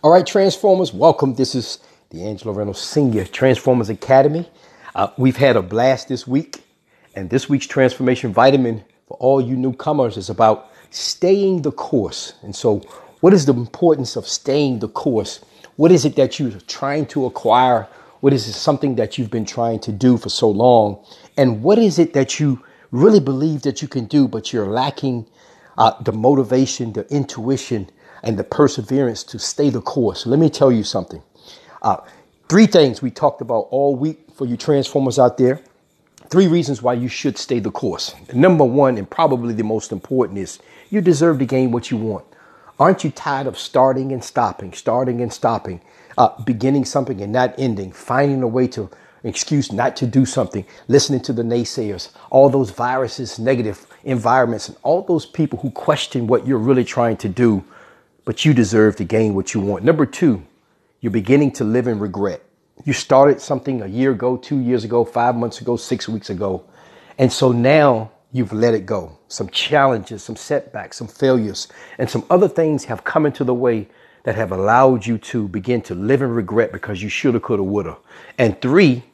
All right, Transformers, welcome. This is the Angelo Reynolds Senior Transformers Academy. Uh, we've had a blast this week, and this week's transformation vitamin for all you newcomers is about staying the course. And so, what is the importance of staying the course? What is it that you're trying to acquire? What is it something that you've been trying to do for so long? And what is it that you really believe that you can do, but you're lacking uh, the motivation, the intuition, and the perseverance to stay the course? Let me tell you something. Uh, three things we talked about all week for you transformers out there. Three reasons why you should stay the course. Number one, and probably the most important, is you deserve to gain what you want. Aren't you tired of starting and stopping, starting and stopping, uh, beginning something and not ending, finding a way to excuse not to do something, listening to the naysayers, all those viruses, negative environments, and all those people who question what you're really trying to do, but you deserve to gain what you want. Number two, you're beginning to live in regret. You started something a year ago, two years ago, five months ago, six weeks ago. And so now you've let it go. Some challenges, some setbacks, some failures, and some other things have come into the way that have allowed you to begin to live in regret because you shoulda, coulda, woulda. And three,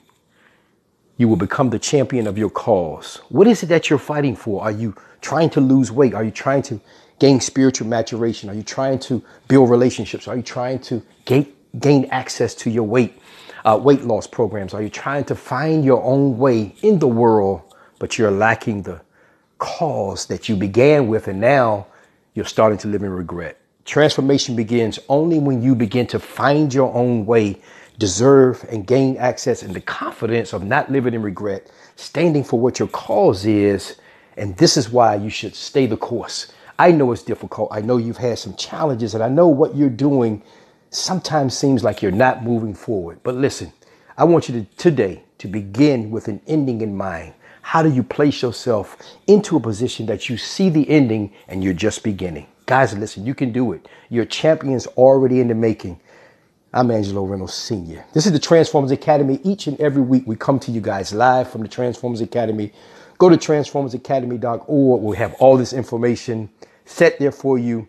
you will become the champion of your cause. What is it that you're fighting for? Are you trying to lose weight? Are you trying to gain spiritual maturation? Are you trying to build relationships? Are you trying to gain, gain access to your weight, uh, weight loss programs? Are you trying to find your own way in the world, but you're lacking the cause that you began with, and now you're starting to live in regret? Transformation begins only when you begin to find your own way, deserve and gain access and the confidence of not living in regret, standing for what your cause is. And this is why you should stay the course. I know it's difficult. I know you've had some challenges, and I know what you're doing sometimes seems like you're not moving forward. But listen, I want you to today to begin with an ending in mind. How do you place yourself into a position that you see the ending and you're just beginning? Guys, listen, you can do it. Your champion's already in the making. I'm Angelo Reynolds Sr. This is the Transformers Academy. Each and every week, we come to you guys live from the Transformers Academy. Go to transformersacademy.org. We'll have all this information set there for you,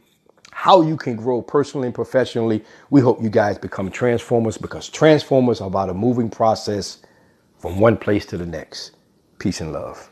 how you can grow personally and professionally. We hope you guys become Transformers because Transformers are about a moving process from one place to the next. Peace and love.